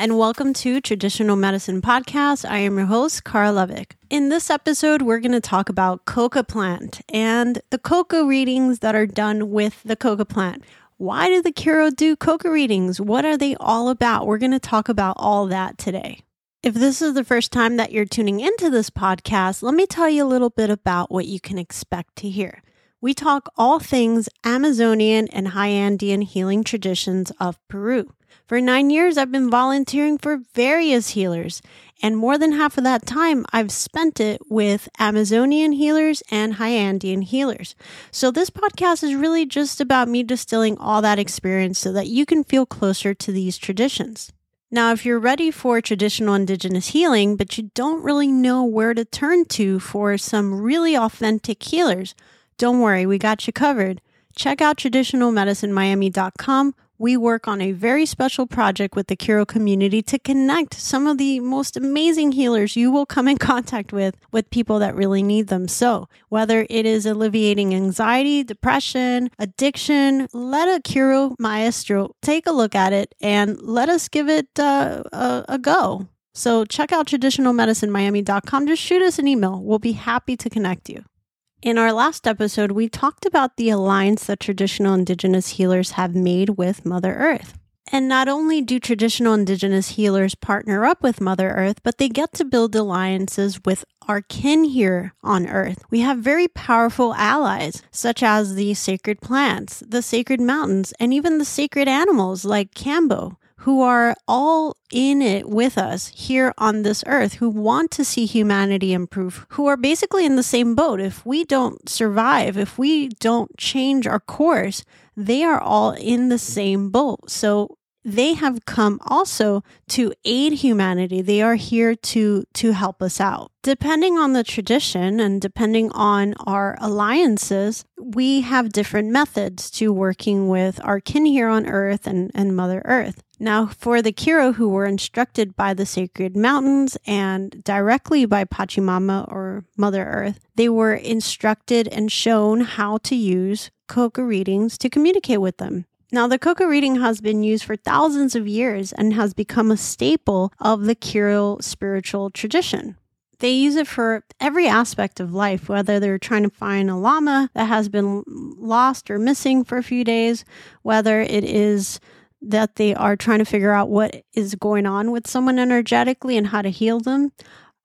And welcome to Traditional Medicine Podcast. I am your host, Cara Levick. In this episode, we're going to talk about coca plant and the coca readings that are done with the coca plant. Why do the Q'ero do coca readings? What are they all about? We're going to talk about all that today. If this is the first time that you're tuning into this podcast, let me tell you a little bit about what you can expect to hear. We talk all things Amazonian and high Andean healing traditions of Peru. For nine years, I've been volunteering for various healers, and more than half of that time, I've spent it with Amazonian healers and high Andean healers. So, this podcast is really just about me distilling all that experience so that you can feel closer to these traditions. Now, if you're ready for traditional indigenous healing, but you don't really know where to turn to for some really authentic healers, don't worry, we got you covered. Check out traditionalmedicinemiami.com we work on a very special project with the Q'ero community to connect some of the most amazing healers you will come in contact with with people that really need them. So, whether it is alleviating anxiety, depression, addiction, let a Q'ero maestro take a look at it and let us give it uh, a, a go. So, check out traditionalmedicinemiami.com. Just shoot us an email. We'll be happy to connect you. In our last episode, we talked about the alliance that traditional indigenous healers have made with Mother Earth. And not only do traditional indigenous healers partner up with Mother Earth, but they get to build alliances with our kin here on Earth. We have very powerful allies, such as the sacred plants, the sacred mountains, and even the sacred animals like Kambo who are all in it with us here on this earth, who want to see humanity improve, who are basically in the same boat. If we don't survive, if we don't change our course, they are all in the same boat. So they have come also to aid humanity. They are here to to help us out. Depending on the tradition and depending on our alliances, we have different methods to working with our kin here on earth and, and Mother Earth. Now, for the Q'ero who were instructed by the sacred mountains and directly by Pachamama or Mother Earth, they were instructed and shown how to use coca readings to communicate with them. Now, the coca reading has been used for thousands of years and has become a staple of the Q'ero spiritual tradition. They use it for every aspect of life, whether they're trying to find a llama that has been lost or missing for a few days, whether it is that they are trying to figure out what is going on with someone energetically and how to heal them,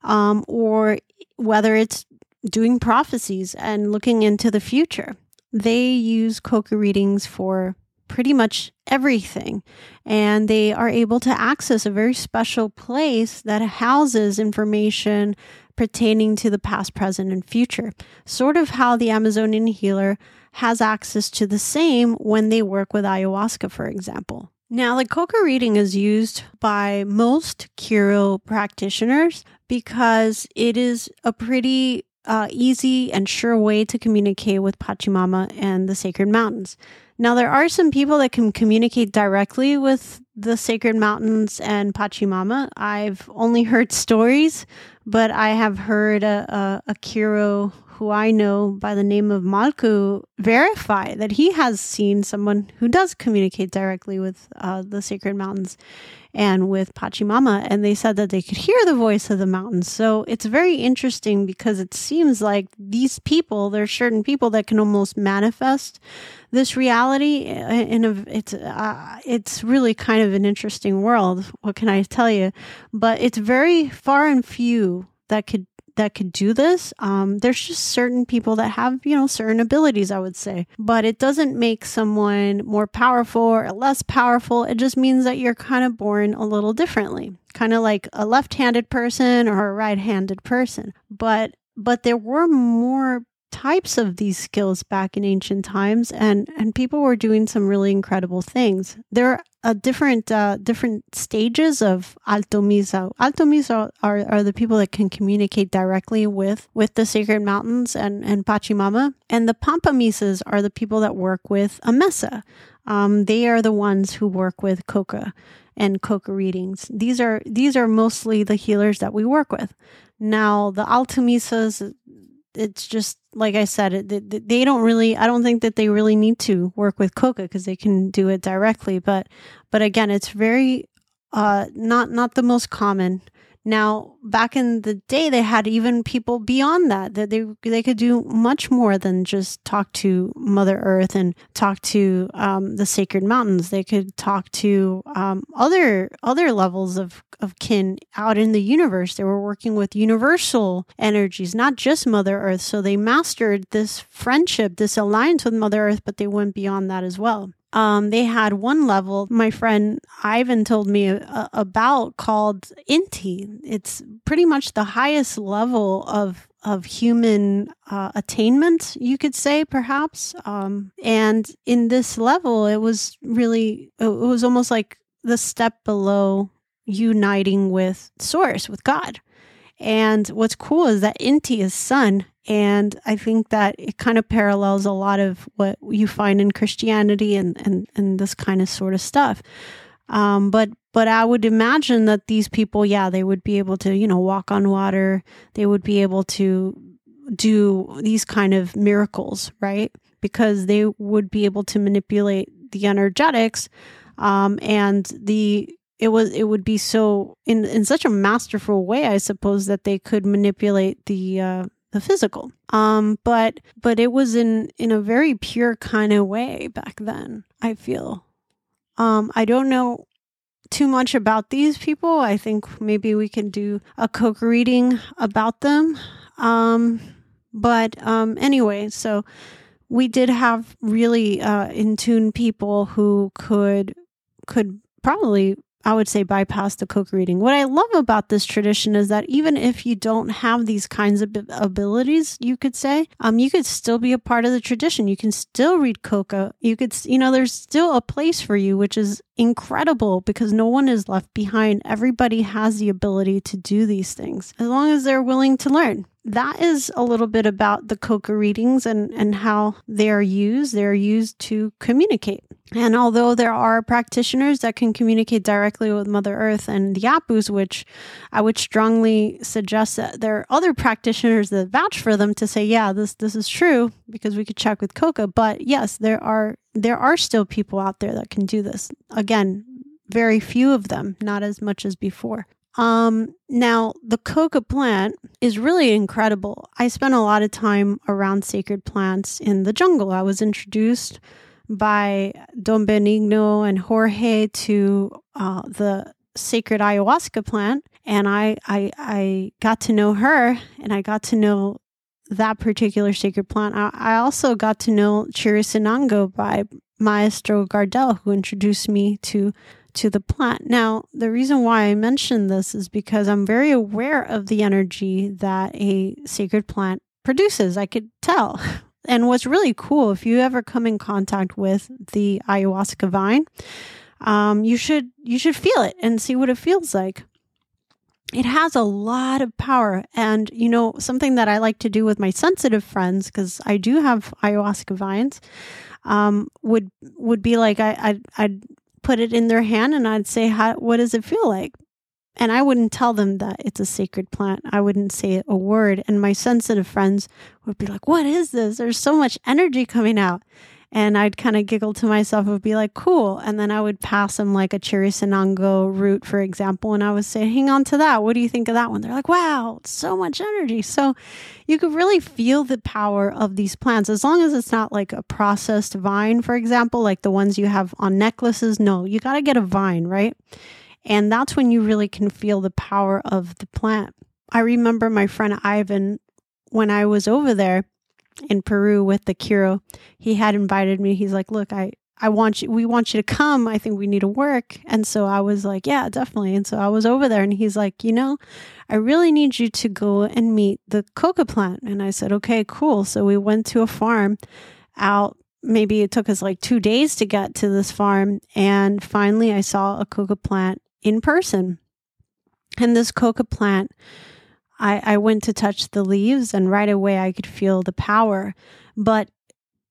um, or whether it's doing prophecies and looking into the future. They use coca readings for pretty much everything. And they are able to access a very special place that houses information pertaining to the past, present, and future. Sort of how the Amazonian healer has access to the same when they work with ayahuasca, for example. Now, the coca reading is used by most Q'ero practitioners because it is a pretty uh, easy and sure way to communicate with Pachamama and the sacred mountains. Now, there are some people that can communicate directly with the sacred mountains and Pachamama. I've only heard stories, but I have heard a, a, a Q'ero who I know by the name of Malku verify that he has seen someone who does communicate directly with uh, the sacred mountains and with Pachamama, and they said that they could hear the voice of the mountains. So it's very interesting because it seems like these people, there are certain people that can almost manifest this reality in a it's uh, it's really kind of an interesting world. What can I tell you? But it's very far and few that could that could do this. Um, there's just certain people that have, you know, certain abilities, I would say, but it doesn't make someone more powerful or less powerful. It just means that you're kind of born a little differently, kind of like a left handed person or a right handed person. But but there were more types of these skills back in ancient times and and people were doing some really incredible things. There are uh, different uh, different stages of alto misa alto misa are, are the people that can communicate directly with with the sacred mountains and and pachamama. And the pampa misas are the people that work with a mesa um, they are the ones who work with coca and coca readings. These are these are mostly the healers that we work with. Now the alto misas it's just like I said, they don't really. I don't think that they really need to work with Coca because they can do it directly. But but again, it's very uh, not not the most common. Now, back in the day, they had even people beyond that that they they could do much more than just talk to Mother Earth and talk to um, the sacred mountains. They could talk to um, other other levels of of kin out in the universe. They were working with universal energies, not just Mother Earth. So they mastered this friendship, this alliance with Mother Earth, but they went beyond that as well um, they had one level my friend Ivan told me a, about called Inti. It's pretty much the highest level of of human uh, attainment, you could say, perhaps. Um, and in this level, it was really it was almost like the step below uniting with Source, with God. And what's cool is that Inti is sun and I think that it kind of parallels a lot of what you find in Christianity and, and, and this kind of sort of stuff. Um, but but I would imagine that these people, yeah, they would be able to, you know, walk on water. They would be able to do these kind of miracles, right? Because they would be able to manipulate the energetics, um, and the it was it would be so in in such a masterful way, I suppose, that they could manipulate the uh, the physical. Um, but but it was in in a very pure kind of way back then. I feel. Um, I don't know too much about these people. I think maybe we can do a Coca reading about them. Um, but um, anyway, so we did have really uh, in tune people who could could probably I would say bypass the Coca reading. What I love about this tradition is that even if you don't have these kinds of abilities, you could say, um, you could still be a part of the tradition. You can still read Coca. You could, you know, there's still a place for you, which is incredible because no one is left behind. Everybody has the ability to do these things as long as they're willing to learn that is a little bit about the Coca readings and, and how they are used. They're used to communicate. And although there are practitioners that can communicate directly with Mother Earth and the Apus, which I would strongly suggest that there are other practitioners that vouch for them to say, yeah, this this is true, because we could check with Coca. But yes, there are there are still people out there that can do this. Again, very few of them, not as much as before. Um, now, the coca plant is really incredible. I spent a lot of time around sacred plants in the jungle. I was introduced by Don Benigno and Jorge to uh, the sacred ayahuasca plant, and I, I I got to know her, and I got to know that particular sacred plant. I, I also got to know Chirisanango by Maestro Gardel, who introduced me to to the plant. Now, the reason why I mention this is because I'm very aware of the energy that a sacred plant produces. I could tell. And what's really cool, if you ever come in contact with the ayahuasca vine, um, you should you should feel it and see what it feels like. It has a lot of power, and you know something that I like to do with my sensitive friends because I do have ayahuasca vines. Um, would would be like I I I'd put it in their hand and I'd say, How, What does it feel like? And I wouldn't tell them that it's a sacred plant. I wouldn't say a word. And my sensitive friends would be like, What is this? There's so much energy coming out. And I'd kind of giggle to myself and be like, cool. And then I would pass them like a Chirisanango root, for example. And I would say, hang on to that. What do you think of that one? They're like, wow, so much energy. So you could really feel the power of these plants as long as it's not like a processed vine, for example, like the ones you have on necklaces. No, you got to get a vine, right? And that's when you really can feel the power of the plant. I remember my friend Ivan, when I was over there, in Peru with the Q'ero, he had invited me. He's like, "Look, I I want you. We want you to come. I think we need to work." And so I was like, "Yeah, definitely." And so I was over there, and he's like, "You know, I really need you to go and meet the coca plant." And I said, "Okay, cool." So we went to a farm out. Maybe it took us like two days to get to this farm, and finally, I saw a coca plant in person. And this coca plant I, I went to touch the leaves and right away I could feel the power. But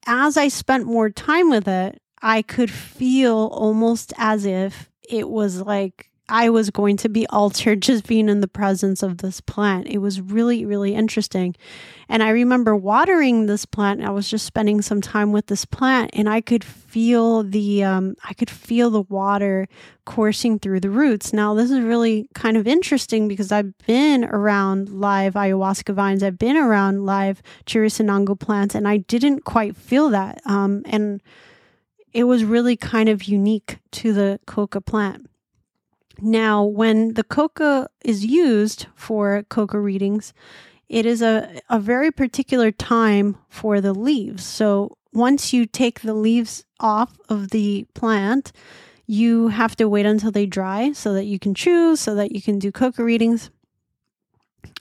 as I spent more time with it, I could feel almost as if it was like I was going to be altered just being in the presence of this plant. It was really, really interesting. And I remember watering this plant. I was just spending some time with this plant and I could feel the um, I could feel the water coursing through the roots. Now this is really kind of interesting because I've been around live ayahuasca vines. I've been around live Chirisanango plants and I didn't quite feel that. Um, and it was really kind of unique to the coca plant. Now, when the coca is used for coca readings, it is a, a very particular time for the leaves. So once you take the leaves off of the plant, you have to wait until they dry so that you can choose, so that you can do coca readings.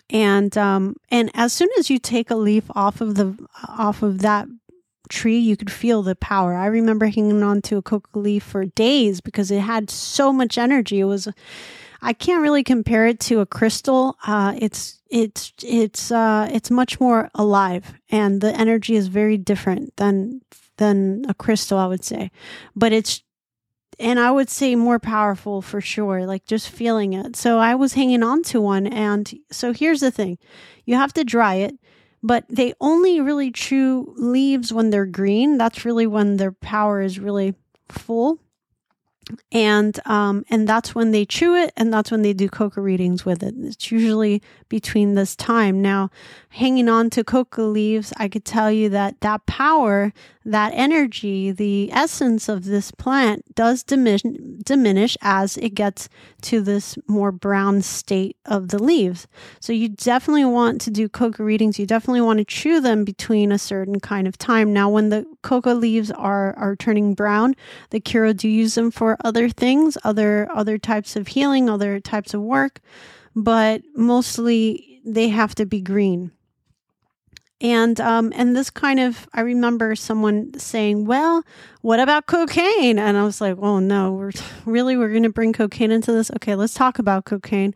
And um, and as soon as you take a leaf off of the off of that tree, you could feel the power. I remember hanging on to a coca leaf for days because it had so much energy. It was, I can't really compare it to a crystal. Uh, it's it's it's uh, it's much more alive, and the energy is very different than than a crystal. I would say, but it's and I would say more powerful for sure, like just feeling it. So I was hanging on to one. And so here's the thing you have to dry it but they only really chew leaves when they're green. That's really when their power is really full and um, and that's when they chew it and that's when they do coca readings with it. It's usually between this time. Now hanging on to coca leaves i could tell you that that power that energy the essence of this plant does diminish diminish as it gets to this more brown state of the leaves. So you definitely want to do coca readings. You definitely want to chew them between a certain kind of time. Now when the coca leaves are are turning brown the Q'ero do use them for other things, other other types of healing, other types of work, but mostly they have to be green. And um, and this kind of I remember someone saying, "Well, what about cocaine?" And I was like, "Oh no, we're really we're going to bring cocaine into this? Okay, let's talk about cocaine."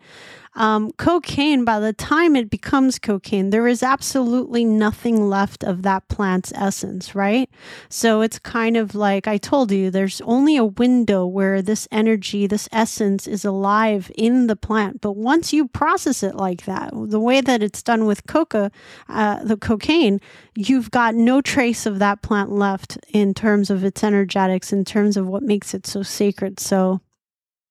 Um, cocaine, by the time it becomes cocaine, there is absolutely nothing left of that plant's essence, right? So it's kind of like I told you, there's only a window where this energy, this essence is alive in the plant. But once you process it like that, the way that it's done with coca, uh, the cocaine, you've got no trace of that plant left in terms of its energetics, in terms of what makes it so sacred. So,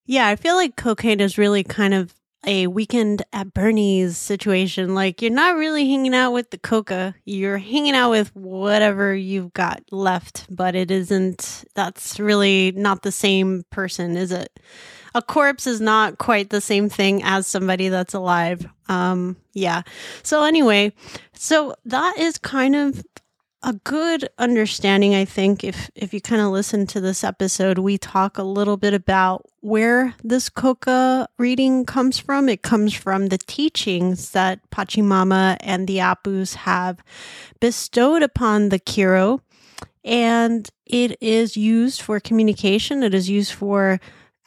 yeah, I feel like cocaine is really kind of a weekend at Bernie's situation. Like you're not really hanging out with the coca, you're hanging out with whatever you've got left, but it isn't, that's really not the same person, is it? A corpse is not quite the same thing as somebody that's alive. Um, yeah. So, anyway, so that is kind of a good understanding i think if if you kind of listen to this episode we talk a little bit about where this coca reading comes from. It comes from the teachings that pachamama and the apus have bestowed upon the Q'ero and it is used for communication. It is used for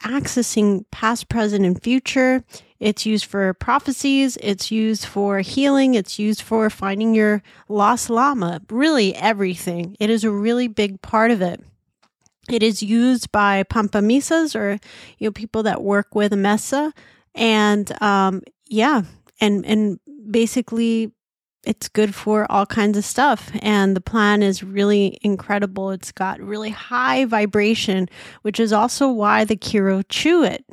accessing past present and future it's used for prophecies, it's used for healing, it's used for finding your lost llama, really everything. It is a really big part of it. It is used by pampamisas or you know people that work with mesa and um yeah, and and basically it's good for all kinds of stuff and the plan is really incredible it's got really high vibration which is also why the Q'ero chew it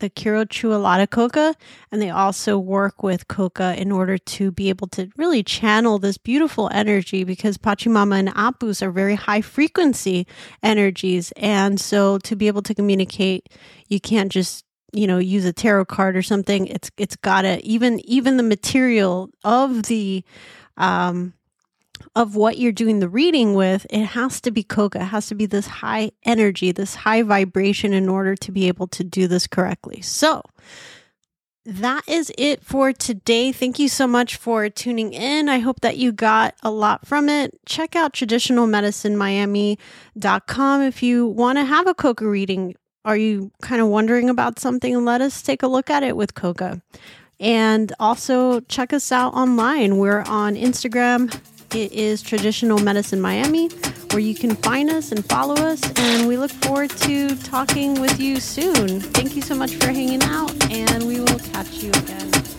the Q'ero chew a lot of coca, and they also work with coca in order to be able to really channel this beautiful energy because Pachamama and Apus are very high frequency energies. And so to be able to communicate, you can't just you know use a tarot card or something it's it's gotta even even the material of the um of what you're doing the reading with, it has to be coca. It has to be this high energy, this high vibration in order to be able to do this correctly. So, that is it for today. Thank you so much for tuning in. I hope that you got a lot from it. Check out traditionalmedicinemiami.com if you want to have a coca reading. Are you kind of wondering about something? Let us take a look at it with coca. And also check us out online. We're on Instagram, it is Traditional Medicine Miami. where you can find us and follow us. And we look forward to talking with you soon. Thank you so much for hanging out, and we will catch you again.